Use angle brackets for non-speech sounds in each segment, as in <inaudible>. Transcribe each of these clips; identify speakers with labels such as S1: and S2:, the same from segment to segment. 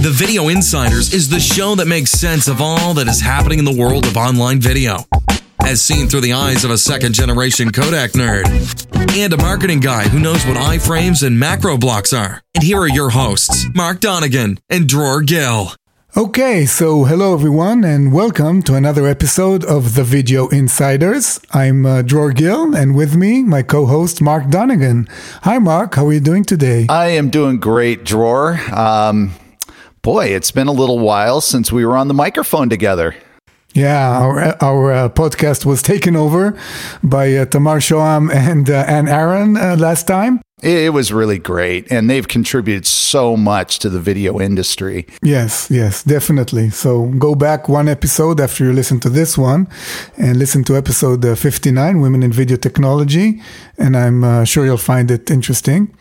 S1: The Video Insiders is the show that makes sense of all that is happening in the world of online video, as seen through the eyes of a second generation codec nerd and a marketing guy who knows what iframes and macro blocks are. And here are your hosts, Mark Donnigan and Dror Gill.
S2: Okay, so hello everyone, and welcome to another episode of the Video Insiders. I'm uh, Dror Gill, and with me, my co-host Mark Donnigan. Hi, Mark. How are you doing today?
S3: I am doing great, Dror. Um, boy, it's been a little while since we were on the microphone together.
S2: Yeah, our our uh, podcast was taken over by uh, Tamar Shoham and uh, and Aaron uh, last time.
S3: It was really great, and they've contributed so much to the video industry.
S2: Yes, yes, definitely. So go back one episode after you listen to this one, and listen to episode uh, fifty nine, Women in Video Technology, and I'm uh, sure you'll find it interesting.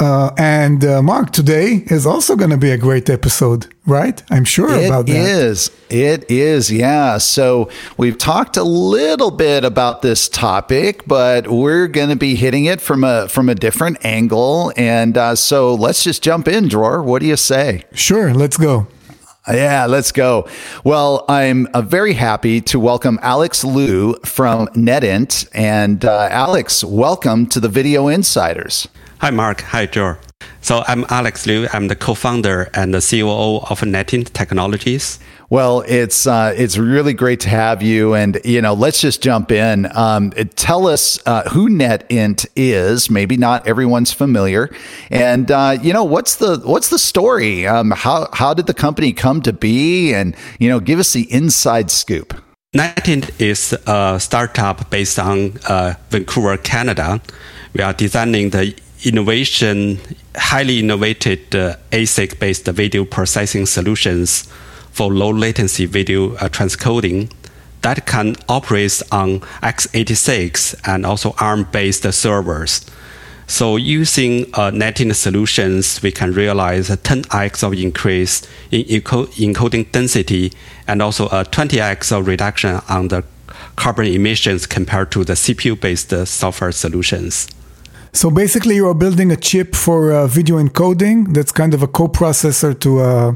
S2: Uh, and uh, Mark, today is also going to be a great episode, right? I'm sure
S3: it
S2: about that.
S3: It is. It is. Yeah. So we've talked a little bit about this topic, but we're going to be hitting it from a from a different angle. And uh, so let's just jump in, Dror. What do you say?
S2: Sure. Let's go.
S3: Yeah, let's go. Well, I'm uh, very happy to welcome Alex Liu from NETINT. And uh, Alex, welcome to the Video Insiders.
S4: Hi, Mark. Hi, Joe. So I'm Alex Liu. I'm the co-founder and the COO of NETINT Technologies.
S3: Well, it's uh, it's really great to have you, and you know, let's just jump in. Um, tell us uh, who NETINT is. Maybe not everyone's familiar, and uh, you know, what's the what's the story? Um, how how did the company come to be? And you know, give us the inside scoop.
S4: NETINT is a startup based on uh, Vancouver, Canada. We are designing the innovation, highly innovative uh, ASIC based video processing solutions for low latency video uh, transcoding that can operate on x86 and also ARM based servers. So using uh, solutions, we can realize a 10x of increase in encoding density and also a 20x of reduction on the carbon emissions compared to the CPU-based software solutions.
S2: So basically, you are building a chip for uh, video encoding that's kind of a co-processor to uh,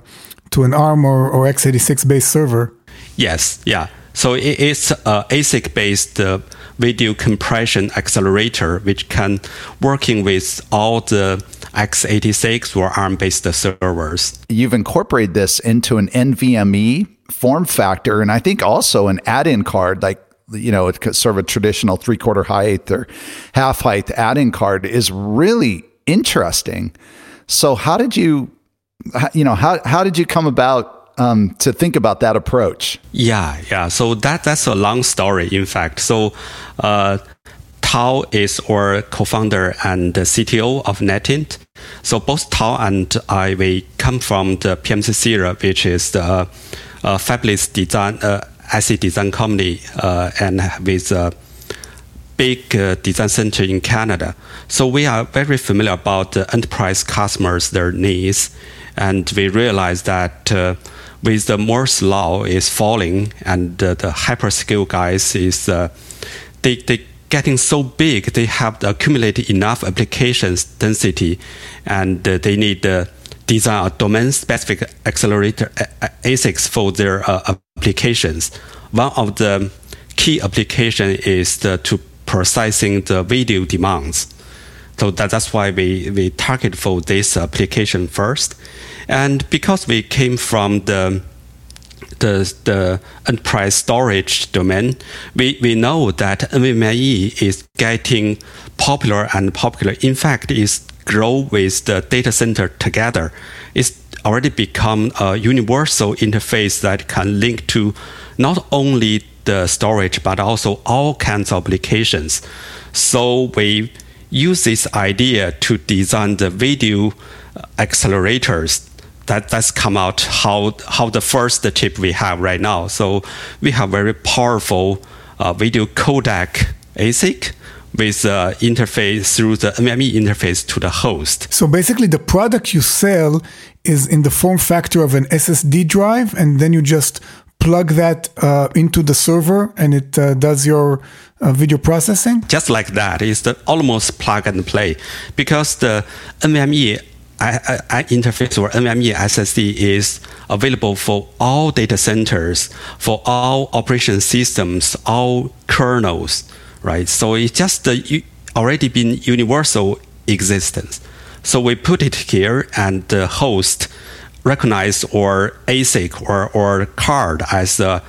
S2: to an ARM or, or x86 based server.
S4: Yes, yeah. So it is a ASIC based uh, video compression accelerator, which can working with all the x86 or ARM based servers.
S3: You've incorporated this into an NVMe form factor, and I think also an add-in card like you know, it's sort of a traditional three quarter height or half height add-in card is really interesting. So how did you, you know, how, how did you come about um, to think about that approach?
S4: Yeah, yeah. So that that's a long story, in fact. So uh, Tao is our co-founder and CTO of NETINT. So both Tao and I we come from the PMC Sierra, which is the uh, fabless design. Uh, IC design company uh, and with a big uh, design center in Canada. So we are very familiar about the enterprise customers, their needs, and we realize that uh, with the Moore's law is falling and uh, the hyperscale guys is uh, they they getting so big they have accumulated enough applications density and uh, they need design a domain specific accelerator ASICs for their applications. One of the key application is the, to processing the video demands. So that, that's why we, we target for this application first. And because we came from the the, the enterprise storage domain, we, we know that NVMe is getting popular and popular. In fact, it's grow with the data center together. It's already become a universal interface that can link to not only the storage but also all kinds of applications. So we use this idea to design the video accelerators that that's come out how how the first chip we have right now. So we have very powerful uh, video codec ASIC with uh, interface through the NVMe interface to the host.
S2: So basically, the product you sell is in the form factor of an SSD drive, and then you just plug that uh, into the server, and it uh, does your uh, video processing.
S4: Just like that, it's the almost plug and play, because the NVMe I, interface or NVMe SSD is available for all data centers, for all operation systems, all kernels, right? So it's just already been universal existence. So we put it here, and the host recognize or ASIC or, or card as a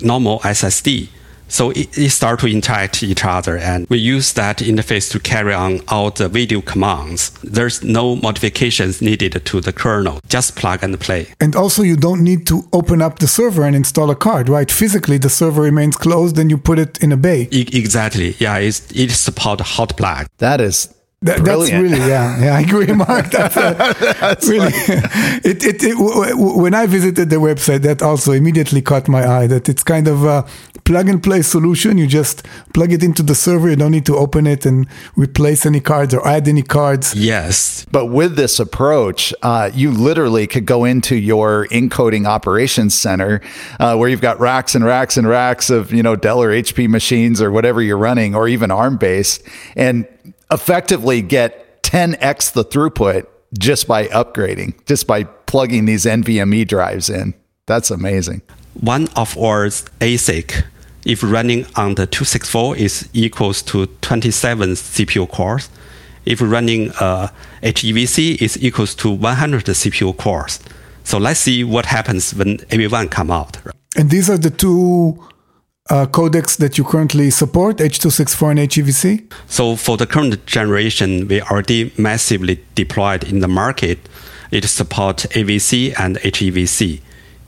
S4: normal SSD. So it, it start to interact each other, and we use that interface to carry on all the video commands. There's no modifications needed to the kernel, just plug and play.
S2: And also, you don't need to open up the server and install a card, right? Physically, the server remains closed, and you put it in a bay.
S4: E- exactly. Yeah, it's, it supports hot plug.
S3: That is
S2: that, that's really yeah yeah I agree Mark. <laughs> That's, uh, <laughs> that's really <laughs> it, it, it w- w- when I visited the website that also immediately caught my eye that it's kind of a plug and play solution. You just plug it into the server. You don't need to open it and replace any cards or add any cards.
S4: Yes.
S3: But with this approach uh, you literally could go into your encoding operations center uh, where you've got racks and racks and racks of you know Dell or HP machines or whatever you're running or even ARM based and effectively get 10x the throughput just by upgrading, just by plugging these NVMe drives in. That's amazing.
S4: One of our ASIC, if running on the 264, is equals to 27 CPU cores. If running uh, HEVC, is equals to 100 CPU cores. So let's see what happens when AV1 come out.
S2: And these are the two uh, codecs that you currently support, H.264 and HEVC?
S4: So for the current generation, we already massively deployed in the market. It supports AVC and HEVC.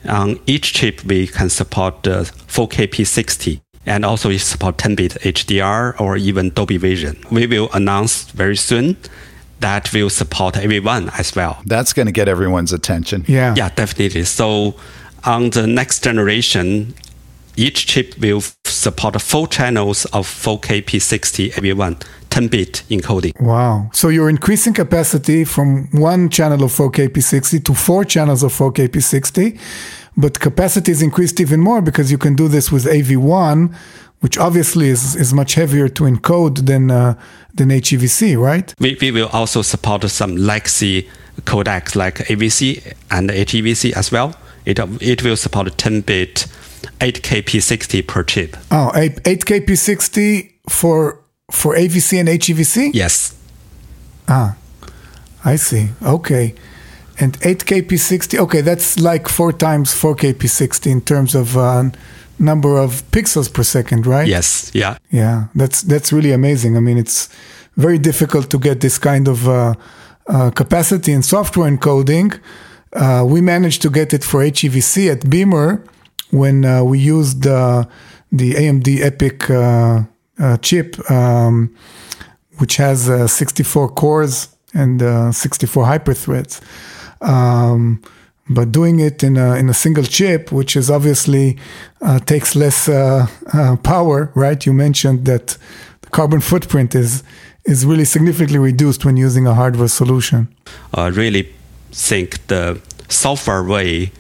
S4: On each chip, we can support the 4K P60 and also it support 10-bit HDR or even Dolby Vision. We will announce very soon that we will support AV1 as well.
S3: That's going to get everyone's attention.
S2: Yeah.
S4: Yeah, definitely. So on the next generation, each chip will support four channels of 4K P60 AV1 10-bit encoding.
S2: Wow. So you're increasing capacity from one channel of 4K P60 to four channels of 4K P60, but capacity is increased even more because you can do this with AV1, which obviously is, is much heavier to encode than uh, than HEVC, right?
S4: We, we will also support some legacy codecs like AVC and HEVC as well. It, it will support 10-bit 8K-P60 per chip.
S2: Oh, 8, 8K-P60 for for AVC and HEVC?
S4: Yes.
S2: Ah, I see. Okay. And 8K-P60, okay, that's like four times 4K-P60 in terms of uh, number of pixels per second, right?
S4: Yes. Yeah.
S2: Yeah, that's that's really amazing. I mean, it's very difficult to get this kind of uh, uh, capacity in software encoding. Uh, we managed to get it for HEVC at Beamr when uh, we used the AMD EPYC uh, uh, chip, um, which has uh, 64 cores and 64 hyperthreads. Um, but doing it in a, in a single chip, which is obviously takes less power, right? You mentioned that the carbon footprint is is really significantly reduced when using a hardware solution.
S4: I really think the software way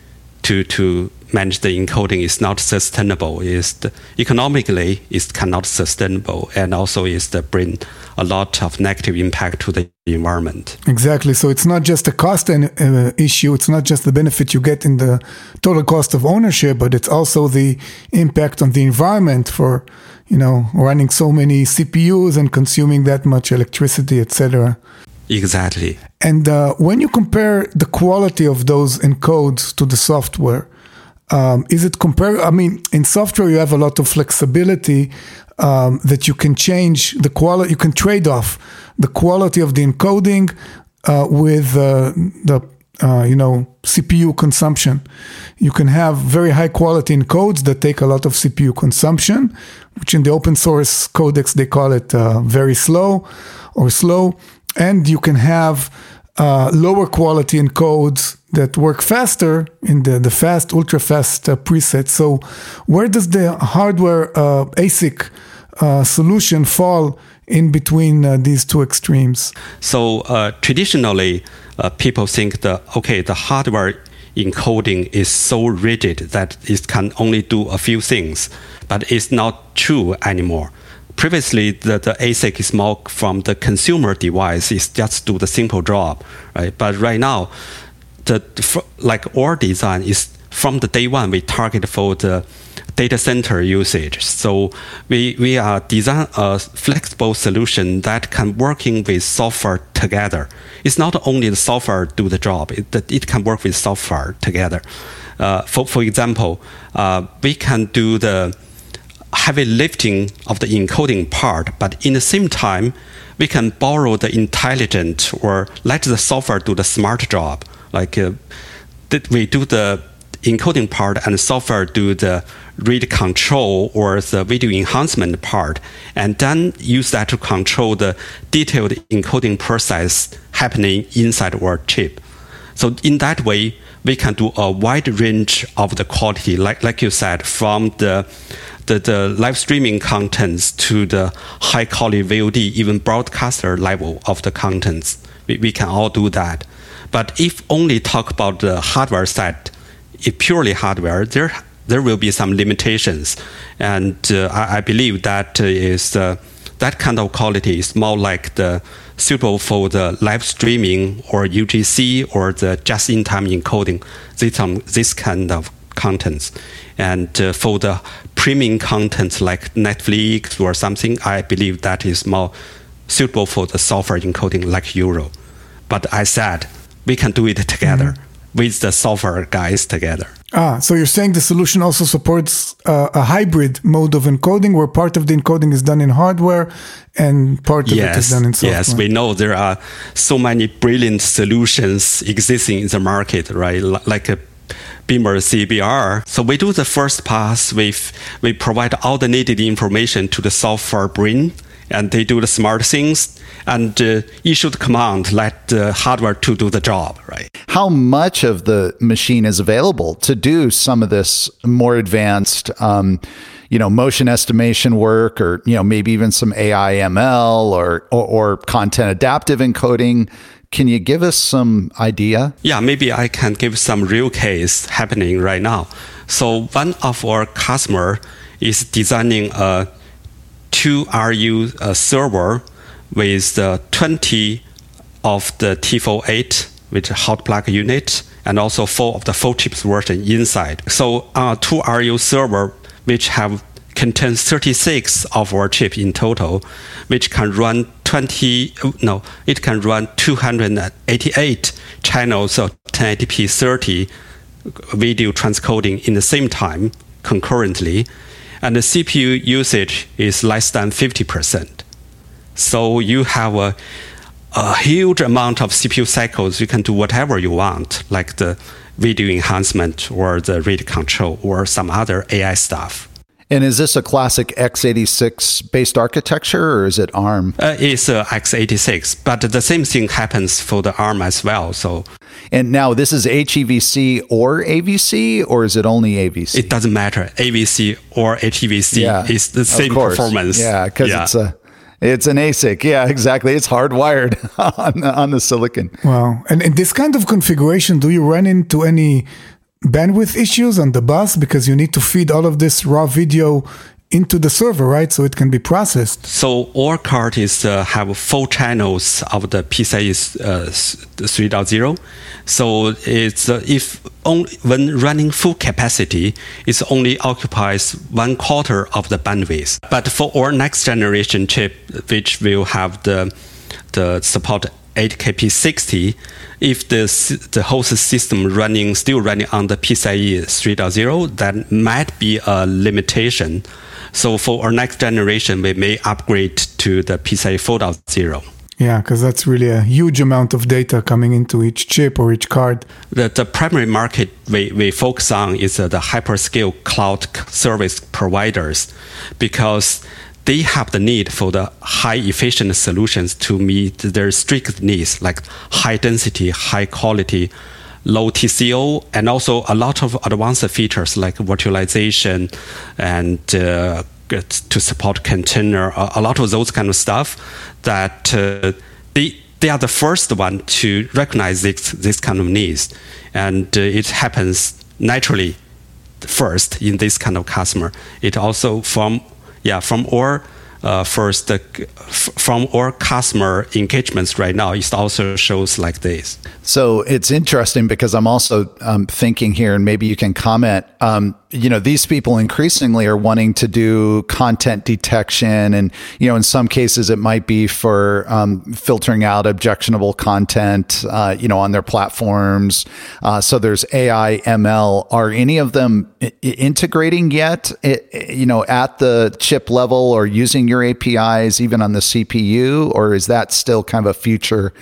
S4: to to manage the encoding is not sustainable. Is economically is cannot sustainable, and also is the bring a lot of negative impact to the environment.
S2: Exactly. So it's not just a cost uh, issue. It's not just the benefit you get in the total cost of ownership, but it's also the impact on the environment for you know running so many CPUs and consuming that much electricity, etc.
S4: Exactly.
S2: And uh, when you compare the quality of those encodes to the software, um, is it compare? I mean, in software you have a lot of flexibility um, that you can change the quality. You can trade off the quality of the encoding uh, with uh, the uh, you know CPU consumption. You can have very high quality encodes that take a lot of CPU consumption, which in the open source codecs they call it uh, very slow or slow, and you can have uh, lower quality encodes that work faster in the, the fast, ultra fast uh, preset. So, where does the hardware uh, ASIC uh, solution fall in between uh, these two extremes?
S4: So, uh, traditionally, people think that, okay, the hardware encoding is so rigid that it can only do a few things, but it's not true anymore. Previously the, the ASIC is more from the consumer device, it's just do the simple job, right? But right now, the like our design is from the day one we target for the data center usage. So we, we are design a flexible solution that can working with software together. It's not only the software do the job, it, it can work with software together. Uh, for, for example, uh, we can do the heavy lifting of the encoding part, but in the same time, we can borrow the intelligent or let the software do the smart job. Like uh, we do the encoding part and software do the rate control or the video enhancement part, and then use that to control the detailed encoding process happening inside our chip. So in that way, we can do a wide range of the quality, like like you said, from the the, the live streaming contents to the high quality VOD, even broadcaster level of the contents. We, we can all do that. But if only talk about the hardware side, if purely hardware, there there will be some limitations, and uh, I, I, believe that is uh, that kind of quality is more like the suitable for the live streaming or UGC or the just-in-time encoding. This um, this kind of contents, and uh, for the premium content like Netflix or something, I believe that is more suitable for the software encoding like Euro. But I said we can do it together. Mm-hmm with the software guys together.
S2: Ah, so you're saying the solution also supports uh, a hybrid mode of encoding where part of the encoding is done in hardware and part of
S4: yes,
S2: it is done in software.
S4: Yes, we know there are so many brilliant solutions existing in the market, right? Like a Beamr CBR. So we do the first pass. We we provide all the needed information to the software brain, and they do the smart things and uh, issue the command, let the hardware to do the job, right?
S3: How much of the machine is available to do some of this more advanced, um, you know, motion estimation work, or you know, maybe even some AI ML or, or, or content adaptive encoding? Can you give us some idea?
S4: Yeah, maybe I can give some real case happening right now. So one of our customer is designing a 2RU uh, server with uh, 20 of the T48 with hot plug unit and also four of the full chips version inside. So a 2RU server, which have contains 36 of our chip in total, which can run 20, no, it can run 288 channels of 1080p 30 video transcoding in the same time concurrently, and the CPU usage is less than 50%. So you have a, a huge amount of CPU cycles. You can do whatever you want, like the video enhancement or the rate control or some other AI stuff.
S3: And is this a classic x86 based architecture or is it ARM?
S4: Uh, it's uh, x86, but the same thing happens for the ARM as well. So,
S3: and now this is HEVC or AVC, or is it only AVC?
S4: It doesn't matter. AVC or HEVC yeah, is the same performance.
S3: Yeah, because yeah. it's a it's an ASIC. Yeah, exactly. It's hardwired <laughs> on the, on the silicon.
S2: Wow. And in this kind of configuration, do you run into any bandwidth issues on the bus because you need to feed all of this raw video into the server, right? So it can be processed.
S4: So our card is uh, have four channels of the PCIe uh, 3.0. So it's uh, if only when running full capacity, it only occupies one quarter of the bandwidth. But for our next generation chip, which will have the the support 8kp60, if the the host system running still running on the PCIe 3.0, that might be a limitation so for our next generation, we may upgrade to the PCIe 4.0.
S2: Yeah, because that's really a huge amount of data coming into each chip or each card.
S4: The, the primary market we, we focus on is uh, the hyperscale cloud service providers because they have the need for the high efficient solutions to meet their strict needs like high density, high quality, low TCO, and also a lot of advanced features like virtualization and uh, to support container, a, lot of those kind of stuff that uh, they they are the first one to recognize this this kind of needs, and uh, it happens naturally first in this kind of customer. It also from yeah from our uh, first from our customer engagements right now, it also shows like this.
S3: So it's interesting because I'm also um, thinking here, and maybe you can comment. Um, you know, these people increasingly are wanting to do content detection, and you know, in some cases, it might be for um, filtering out objectionable content. Uh, you know, on their platforms. Uh, so there's AI, ML. Are any of them I- integrating yet? I- you know, at the chip level, or using your APIs, even on the CPU, or is that still kind of a future?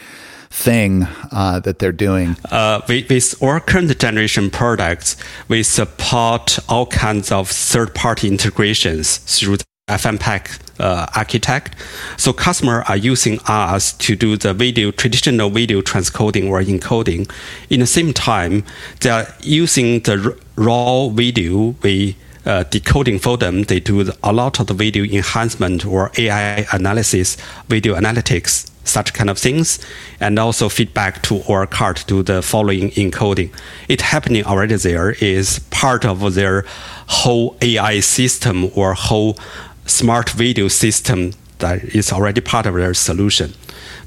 S3: thing uh, that they're doing?
S4: Uh, with, our current generation products, we support all kinds of third-party integrations through the FFmpeg uh, architect. So customers are using us to do the video, traditional video transcoding or encoding. In the same time, they are using the raw video we uh, decoding for them. They do a lot of the video enhancement or AI analysis, video analytics such kind of things, and also feedback to our card to the following encoding. It happening already there is part of their whole AI system or whole smart video system that is already part of their solution.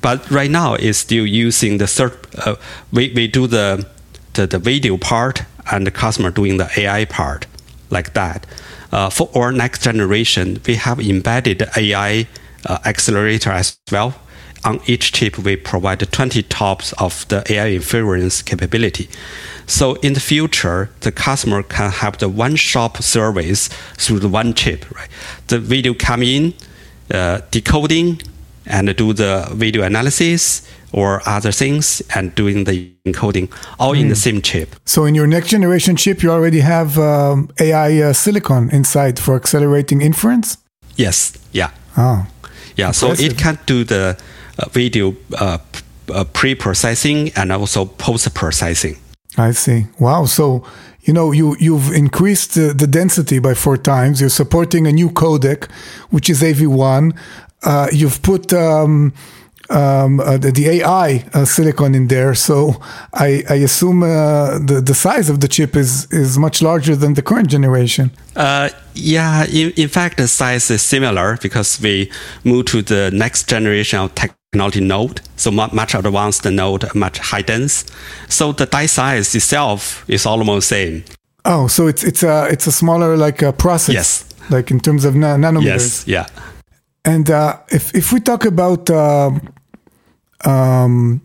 S4: But right now it's still using the third. Uh, we we do the, the the video part and the customer doing the AI part like that. Uh, for our next generation, we have embedded AI uh, accelerator as well on each chip, we provide 20 TOPS of the AI inference capability. So in the future, the customer can have the one-shop service through the one chip, right? The video come in, uh, decoding, and do the video analysis or other things, and doing the encoding, all mm. in the same chip.
S2: So in your next generation chip, you already have um, AI uh, silicon inside for accelerating inference.
S4: Yes. Yeah.
S2: Oh.
S4: Yeah. Impressive. So it can do the uh, video uh, uh, pre-processing and also post-processing.
S2: I see. Wow. So you know you you've increased the, the, density by four times. You're supporting a new codec, which is AV1. Uh, you've put um, um, uh, the, the, AI uh, silicon in there, so I, I assume the the size of the chip is is much larger than the current generation.
S4: yeah, in, in fact, the size is similar because we move to the next generation of technology node, so much advanced the node, much high dense. So the die size itself is almost same.
S2: Oh, so it's it's a it's a smaller like a process.
S4: Yes.
S2: Like in terms of na- nanometers.
S4: Yes. Yeah.
S2: And uh, if if we talk about uh, um,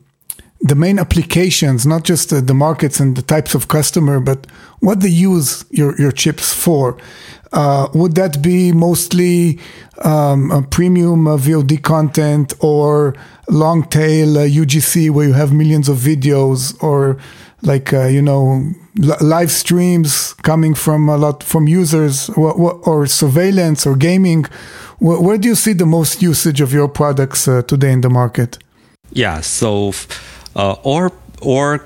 S2: the main applications, not just the, the, markets and the types of customer, but what they use your, your chips for. Uh, would that be mostly um, premium uh, VOD content or long tail uh, UGC where you have millions of videos or like uh, you know live streams coming from a lot from users or surveillance or gaming? Where, where, do you see the most usage of your products uh, today in the market?
S4: Yeah, so uh, or or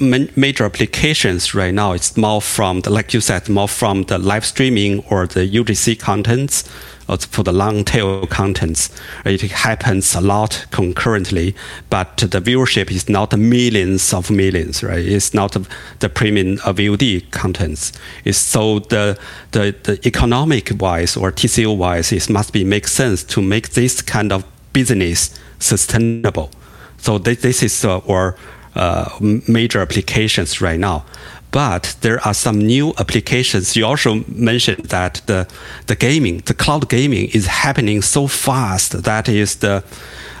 S4: major applications right now it's more from the like you said more from the live streaming or the UGC contents for the long tail contents. It happens a lot concurrently, but the viewership is not millions of millions, right? It's not the premium VOD contents. It's so the the, the economic wise or TCO wise, it must be make sense to make this kind of business sustainable. So this, this is uh, our uh, major applications right now. But there are some new applications. You also mentioned that the the gaming, the cloud gaming, is happening so fast. That is the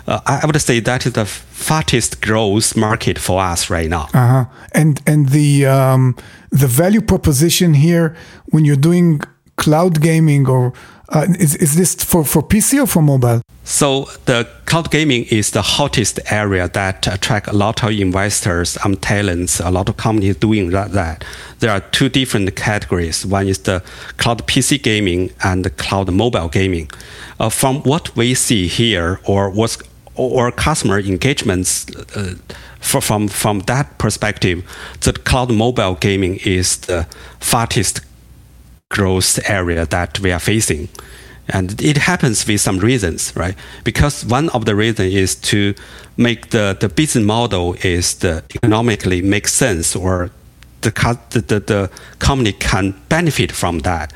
S4: uh, I would say that is the fastest growth market for us right now.
S2: Uh-huh. And and the um, the value proposition here when you're doing cloud gaming or uh, is, is this for, for PC or for mobile?
S4: So the cloud gaming is the hottest area that attract a lot of investors and talents. A lot of companies doing that. that. There are two different categories. One is the cloud PC gaming and the cloud mobile gaming. Uh, from what we see here, or what's or customer engagements uh, for, from from that perspective, the cloud mobile gaming is the fastest growth area that we are facing. And it happens with some reasons, right? Because one of the reasons is to make the, the business model is the economically make sense or the, the, the, company can benefit from that.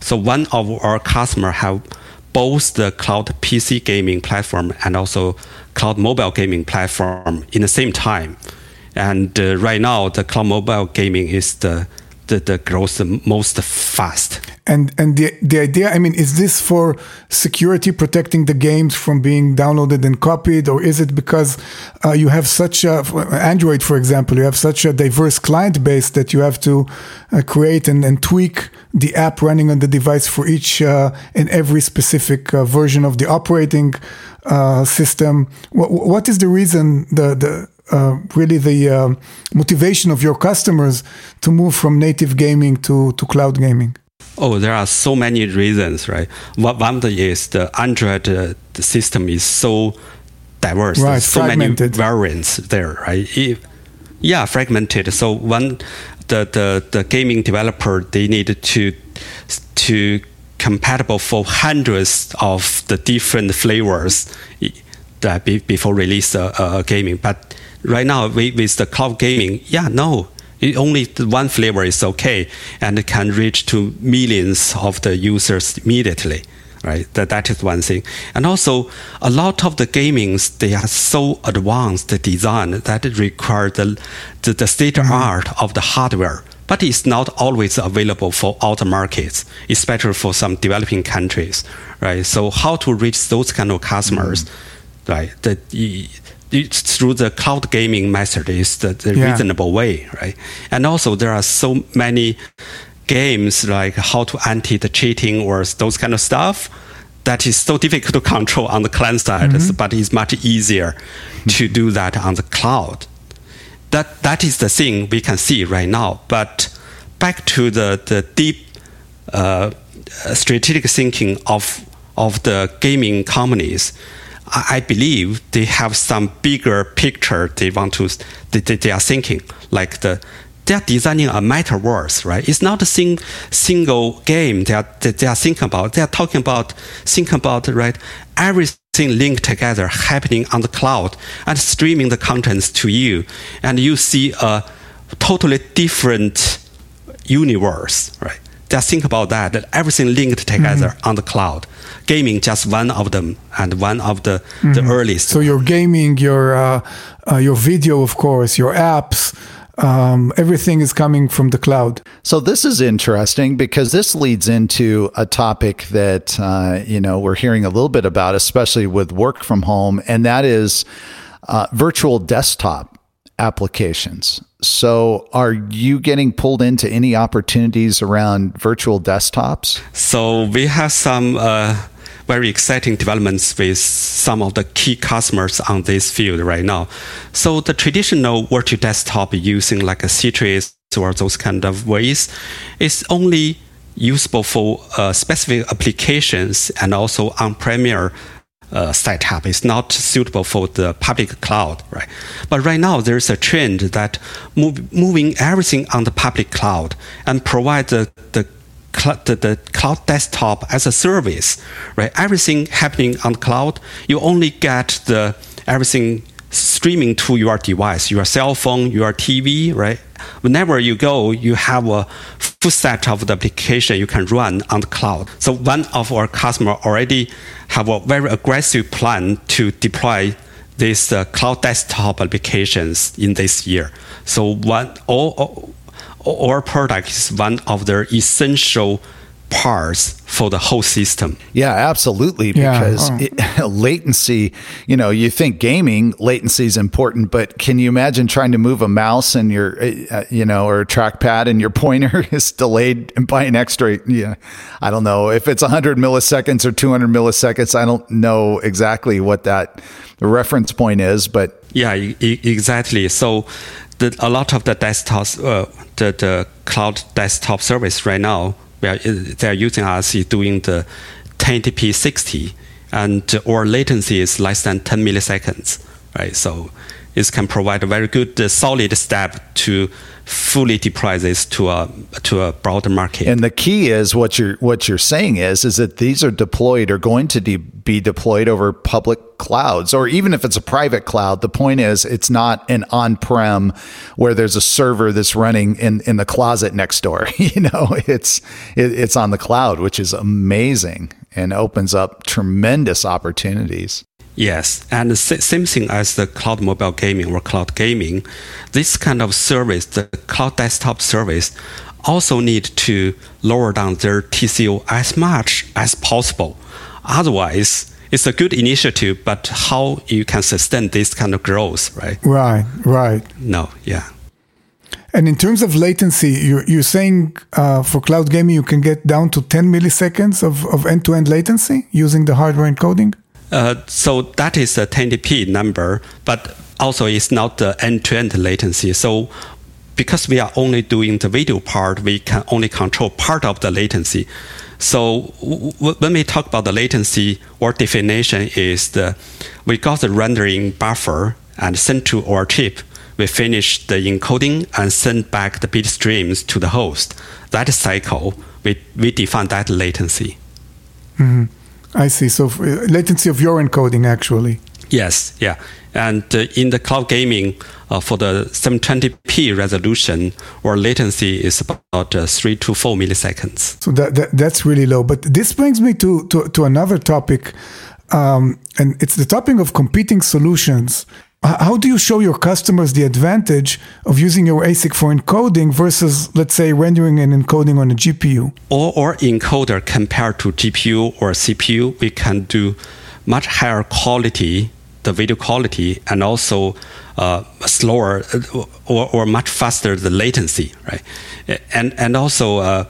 S4: So one of our customers have both the cloud PC gaming platform and also cloud mobile gaming platform in the same time. And uh, right now, the cloud mobile gaming is the the, the growth the most fast.
S2: And and the the idea, I mean, is this for security, protecting the games from being downloaded and copied, or is it because uh, you have such a Android, for example, you have such a diverse client base that you have to uh, create and, and tweak the app running on the device for each uh, and every specific uh, version of the operating uh, system? What, what is the reason the the uh, really the uh, motivation of your customers to move from native gaming to, to cloud gaming?
S4: Oh, there are so many reasons, right? One is the Android uh, the system is so diverse.
S2: Right,
S4: so
S2: fragmented.
S4: many variants there, right? If, yeah, fragmented. So one, the, the, the gaming developer, they need to to compatible for hundreds of the different flavors Uh, that before release a, a gaming. But right now with, with the cloud gaming, yeah, no, it only one flavor is okay and it can reach to millions of the users immediately right? That, that is one thing. And also a lot of the gamings they are so advanced design that it require the, the, the state of art of the hardware. But it's not always available for the markets especially for some developing countries right? So how to reach those kind of customers? Mm-hmm. Right that through the cloud gaming method is the, the yeah. reasonable way, right? And also there are so many games like how to anti the cheating or those kind of stuff that is so difficult to control on the client side, mm-hmm. but it's much easier to do that on the cloud. That that is the thing we can see right now. But back to the the deep uh, strategic thinking of of the gaming companies I believe they have some bigger picture they want to they, they, they are thinking like the they are designing a metaverse, right? It's not a sing, single game they are, they, they are thinking about. They are talking about, thinking about, right? Everything linked together happening on the cloud and streaming the contents to you. And you see a totally different universe, right? They are thinking about that, that everything linked together mm-hmm. on the cloud gaming just one of them and one of the, mm-hmm. the earliest.
S2: So your gaming, your uh, uh, your video, of course, your apps. Um, everything is coming from the cloud.
S3: So this is interesting because this leads into a topic that uh, you know we're hearing a little bit about, especially with work from home, and that is uh, virtual desktop applications. So, are you getting pulled into any opportunities around virtual desktops?
S4: So, we have some uh, very exciting developments with some of the key customers on this field right now. So, the traditional virtual desktop using like a Citrix or those kind of ways is only usable for uh, specific applications and also on Premiere uh, setup is not suitable for the public cloud, right? But right now there's a trend that move, moving everything on the public cloud and provide the, the the, the, cloud desktop as a service, right? Everything happening on the cloud, you only get the everything streaming to your device, your cell phone, your TV, right? Whenever you go, you have a full set of the application you can run on the cloud. So one of our customer already have a very aggressive plan to deploy these uh, cloud desktop applications in this year. So one all, all our product is one of their essential parts for the whole system.
S3: Yeah, absolutely. Because yeah. it, <laughs> latency, you know, you think gaming latency is important, but can you imagine trying to move a mouse and your, uh, you know, or a trackpad and your pointer <laughs> is delayed by an extra, yeah, I don't know if it's 100 milliseconds or 200 milliseconds. I don't know exactly what that reference point is, but
S4: yeah, e- exactly. So. The, a lot of the desktops, uh, the, the cloud desktop service right now where they're using us doing the 1080p 60 and our latency is less than 10 milliseconds, right? So it can provide a very good uh, solid step to fully deploy this to a to a broader market.
S3: And the key is what you're what you're saying is is that these are deployed or going to de- be deployed over public clouds or even if it's a private cloud. The point is it's not an on-prem where there's a server that's running in in the closet next door. <laughs> you know, it's it, it's on the cloud, which is amazing. and opens up tremendous opportunities.
S4: Yes, and the same thing as the cloud mobile gaming or cloud gaming. This kind of service, the cloud desktop service, also need to lower down their TCO as much as possible. Otherwise, it's a good initiative, but how you can sustain this kind of growth, right?
S2: Right, right.
S4: No, yeah.
S2: And in terms of latency, you're, you're saying uh, for cloud gaming, you can get down to 10 milliseconds of, of end-to-end latency using the hardware encoding?
S4: Uh, so that is a 1080p number, but also it's not the end-to-end latency. So because we are only doing the video part, we can only control part of the latency. So w- when we talk about the latency, our definition is the we got the rendering buffer and sent to our chip. We finish the encoding and send back the bit streams to the host. That cycle, we, we define that latency.
S2: Mm-hmm. I see. So uh, latency of your encoding, actually.
S4: Yes, yeah. And uh, in the cloud gaming, uh, for the 720p resolution, our latency is about uh, three to four milliseconds.
S2: So that, that, that's really low. But this brings me to to, to another topic, um, and it's the topic of competing solutions. How do you show your customers the advantage of using your ASIC for encoding versus, let's say, rendering and encoding on a GPU?
S4: Or, or encoder compared to GPU or CPU, we can do much higher quality, the video quality, and also uh, slower uh, or, or much faster the latency, right? And and also uh,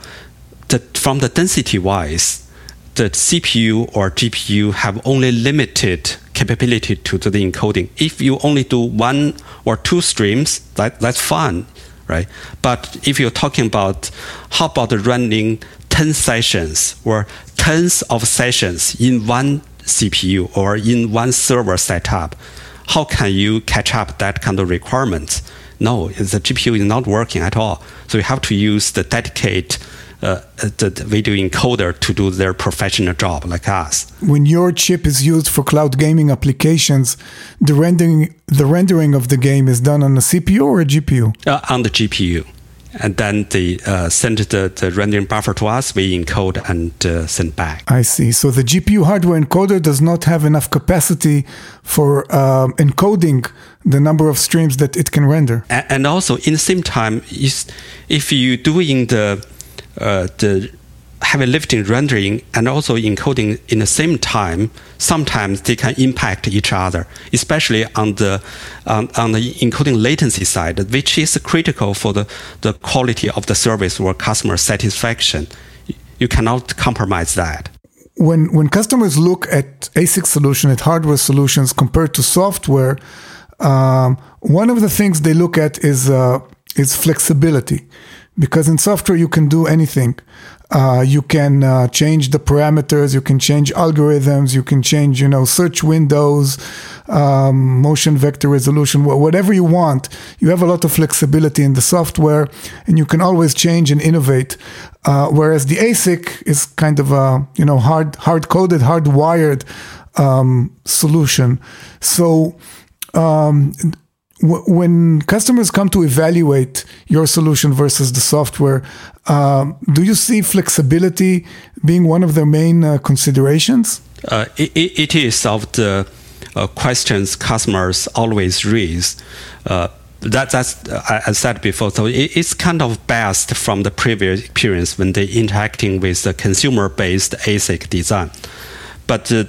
S4: the, from the density wise, the CPU or GPU have only limited capability to, to the encoding. If you only do one or two streams, that, that's fine, right? But if you're talking about how about running 10 sessions or tens of sessions in one CPU or in one server setup, how can you catch up that kind of requirements? No, the GPU is not working at all. So you have to use the dedicated uh, the video encoder to do their professional job like us.
S2: When your chip is used for cloud gaming applications, the rendering the rendering of the game is done on a CPU or a GPU?
S4: Uh, on the GPU. And then they uh, send the, the rendering buffer to us, we encode and uh, send back.
S2: I see. So the GPU hardware encoder does not have enough capacity for um, encoding the number of streams that it can render.
S4: And also, in the same time, if you doing the uh, the heavy lifting rendering and also encoding in the same time, sometimes they can impact each other, especially on the um, on the encoding latency side, which is critical for the, the quality of the service or customer satisfaction. You cannot compromise that.
S2: When when customers look at ASIC solution, at hardware solutions compared to software, um, one of the things they look at is uh, is flexibility because in software you can do anything. Uh, you can uh, change the parameters, you can change algorithms, you can change, you know, search windows, um, motion vector resolution, whatever you want. You have a lot of flexibility in the software, and you can always change and innovate. Uh, whereas the ASIC is kind of a, you know, hard hard coded, hardwired um, solution. So um, when customers come to evaluate your solution versus the software, um, do you see flexibility being one of their main uh, considerations?
S4: Uh, it, it is of the uh, questions customers always raise. Uh, that, that's uh, I said before. So it, it's kind of best from the previous experience when they interacting with the consumer-based ASIC design. But uh,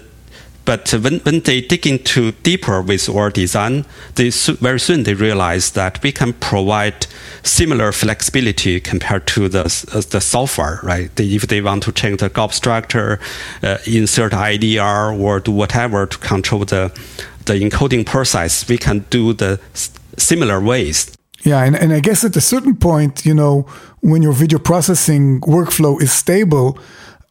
S4: but when, when they dig into deeper with our design, they very soon they realize that we can provide similar flexibility compared to the, uh, the software, right? They, if they want to change the GOP structure, uh, insert IDR, or do whatever to control the, the encoding process, we can do the similar ways.
S2: Yeah, and, and I guess at a certain point, you know, when your video processing workflow is stable,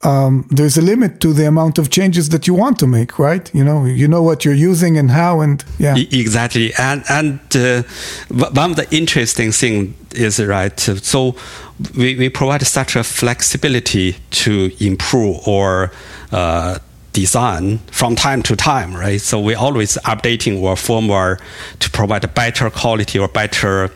S2: um, there's a limit to the amount of changes that you want to make, right? You know, you know what you're using and how, and yeah,
S4: exactly. And and uh, one of the interesting thing is right. So we, we provide such a flexibility to improve or uh, design from time to time, right? So we're always updating our firmware to provide a better quality or better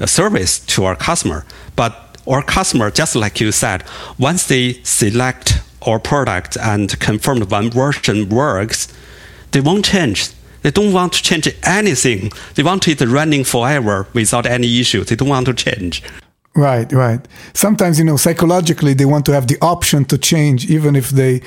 S4: uh, service to our customer. But our customer, just like you said, once they select our product and confirmed one version works, they won't change. They don't want to change anything. They want it running forever without any issue. They don't want to change.
S2: Right, right. Sometimes, you know, psychologically, they want to have the option to change, even if they.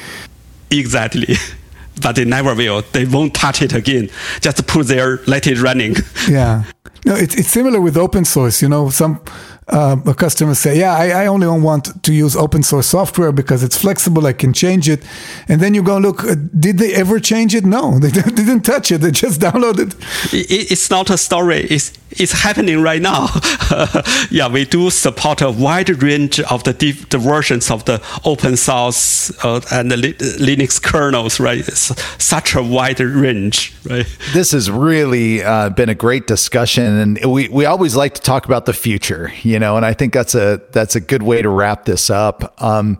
S4: Exactly. <laughs> but they never will. They won't touch it again. Just put there, let it running. <laughs>
S2: Yeah. No, it's, it's similar with open source. You know, some uh, a customer say, "Yeah, I, I, only want to use open source software because it's flexible. I can change it." And then you go look. Uh, did they ever change it? No, <laughs> they didn't touch it. They just <laughs> downloaded.
S4: It, it's not a story. It's it's happening right now. <laughs> yeah, we do support a wide range of the, the versions of the open source uh, and the Linux kernels. Right, it's such a wide range. Right.
S3: This has really uh, been a great discussion, and we we always like to talk about the future. You you know, and I think that's a that's a good way to wrap this up. Um,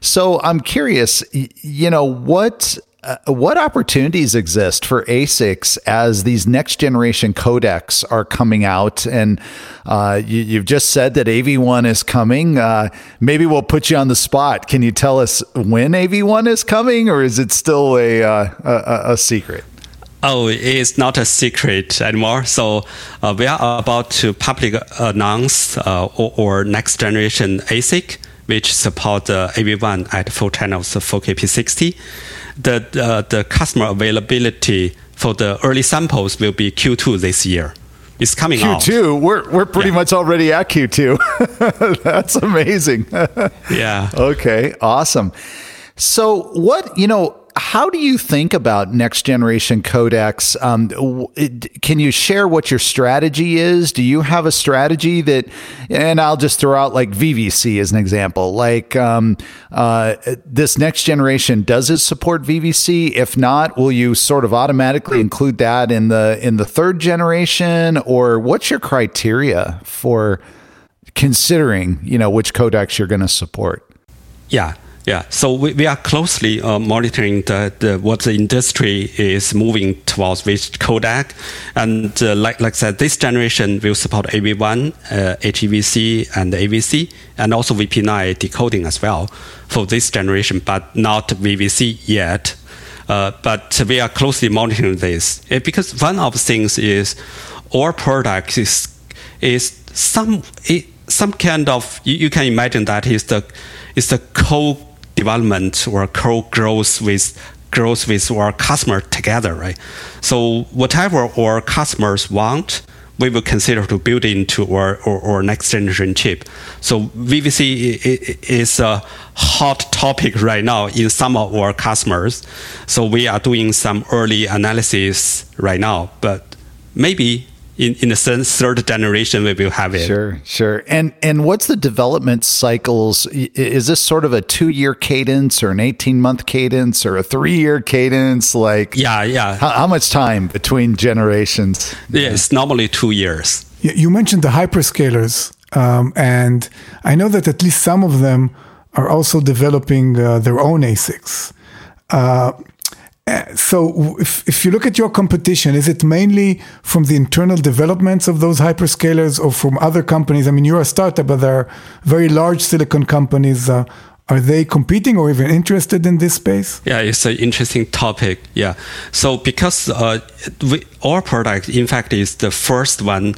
S3: so I'm curious, you know, what uh, what opportunities exist for ASICs as these next generation codecs are coming out? And uh, you, have just said that AV1 is coming. Uh, maybe we'll put you on the spot. Can you tell us when AV1 is coming, or is it still a, uh, a, a secret?
S4: Oh, it's not a secret anymore. So uh, we are about to publicly announce uh, or, next generation ASIC, which support the AV1 at full channels 4KP60. The uh, the customer availability for the early samples will be Q2 this year. It's coming
S3: Q2,
S4: out.
S3: Q2, we're we're pretty yeah. much already at Q2. <laughs> That's amazing.
S4: yeah. <laughs>
S3: Okay. Awesome. So what you know how do you think about next generation codecs? Um, can you share what your strategy is? Do you have a strategy that, and I'll just throw out like VVC as an example, like um, uh, this next generation, does it support VVC? If not, will you sort of automatically include that in the in the third generation, or what's your criteria for considering, you know, which codecs you're going to support?
S4: Yeah. Yeah, so we, we are closely uh, monitoring the, the, what the industry is moving towards with codec. And uh, like, like I said, this generation will support AV1, uh, HEVC, and AVC, and also VP9 decoding as well for this generation, but not VVC yet. Uh, but we are closely monitoring this it, because one of the things is our product is is some it, some kind of you, you can imagine that is the is the co development or co-growth with growth with our customer together, right? So whatever our customers want, we will consider to build into our, our, our next generation chip. So VVC is a hot topic right now in some of our customers. So we are doing some early analysis right now, but maybe in, in the third generation we will have it.
S3: Sure, sure. And and what's the development cycles? Is this sort of a two year cadence or an eighteen month cadence or a three year cadence? Like
S4: yeah, yeah.
S3: How, how much time between generations?
S4: Yeah, it's normally two years.
S2: You mentioned the hyperscalers, um, and I know that at least some of them are also developing uh, their own ASICs. Uh, so if, if you look at your competition, is it mainly from the internal developments of those hyperscalers or from other companies? I mean, you're a startup, but there are very large silicon companies. Uh, are they competing or even interested in this space?
S4: Yeah, it's an interesting topic. Yeah. So because uh, we, our product, in fact, is the first one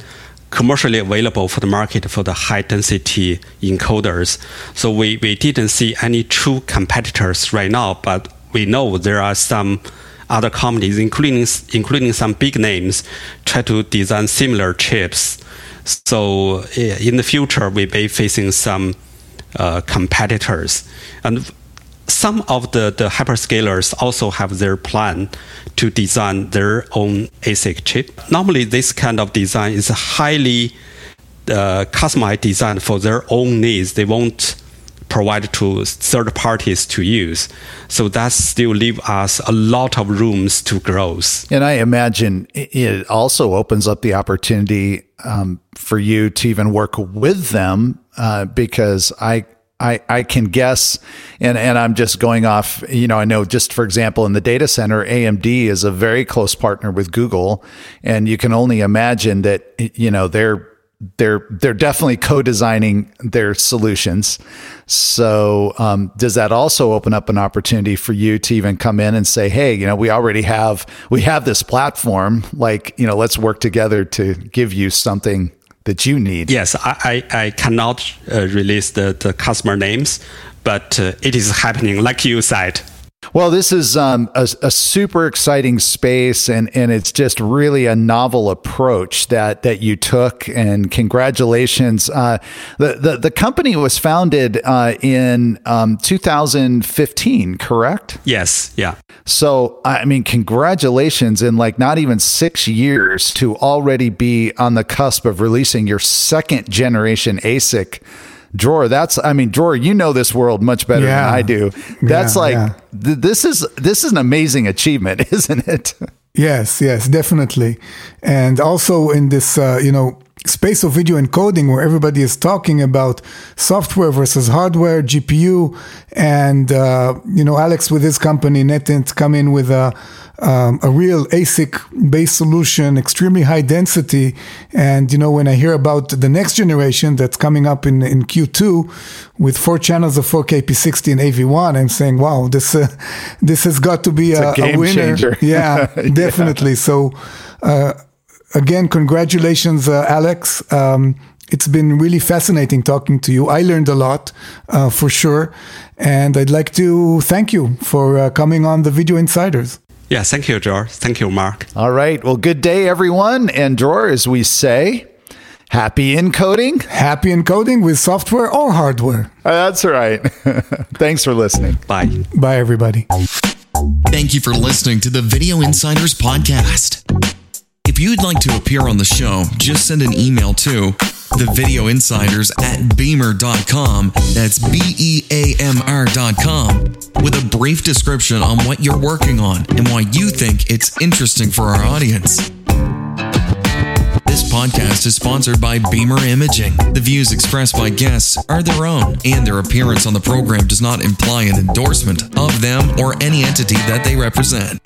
S4: commercially available for the market for the high density encoders. So we, we didn't see any true competitors right now, but we know there are some other companies, including including some big names, try to design similar chips. So in the future, we may be facing some uh, competitors, and some of the, the hyperscalers also have their plan to design their own ASIC chip. Normally, this kind of design is highly uh, customized design for their own needs. They won't provide to third parties to use. So that still leave us a lot of rooms to grow.
S3: And I imagine it also opens up the opportunity um, for you to even work with them uh, because I I, I can guess, and, and I'm just going off, you know, I know just for example, in the data center, AMD is a very close partner with Google. And you can only imagine that, you know, they're they're they're definitely co-designing their solutions. So um, does that also open up an opportunity for you to even come in and say, hey, you know, we already have we have this platform, like you know, let's work together to give you something that you need.
S4: Yes, I, I, I cannot uh, release the, the customer names, but uh, it is happening, like you said.
S3: Well, this is um, a, a, super exciting space, and, and it's just really a novel approach that that you took. And congratulations! Uh, the, the the company was founded uh, in um, 2015, correct?
S4: Yes. Yeah.
S3: So I mean, congratulations! In like not even six years to already be on the cusp of releasing your second generation ASIC Dror, that's I mean, Dror. you know this world much better yeah. than I do. That's yeah, like yeah. Th- this is this is an amazing achievement, <laughs> isn't it?
S2: Yes, yes, definitely. And also in this uh, you know, space of video encoding where everybody is talking about software versus hardware, GPU, and uh, you know, Alex with his company NETINT come in with a um, a real ASIC based solution, extremely high density. And, you know, when I hear about the next generation that's coming up in, in Q2 with four channels of 4K P60 and AV1, I'm saying, wow, this, uh, <laughs> this has got to be a,
S3: a,
S2: a, winner.
S3: Changer. <laughs> <laughs>
S2: Yeah, definitely. yeah. So, uh, again, congratulations, uh, Alex. Um, it's been really fascinating talking to you. I learned a lot uh, for sure. And I'd like to thank you for uh, coming on the Video Insiders.
S4: Yeah, thank you, George. Thank you, Mark.
S3: All right. Well, good day, everyone. And Dror, as we say, happy encoding.
S2: Happy encoding with software or hardware.
S3: Uh, that's right. <laughs> Thanks for listening.
S4: Bye.
S2: Bye, everybody.
S1: Thank you for listening to the Video Insiders Podcast. If you'd like to appear on the show, just send an email to the video insiders at beamr.com. That's B E A M R.com with a brief description on what you're working on and why you think it's interesting for our audience. This podcast is sponsored by Beamr Imaging. The views expressed by guests are their own, and their appearance on the program does not imply an endorsement of them or any entity that they represent.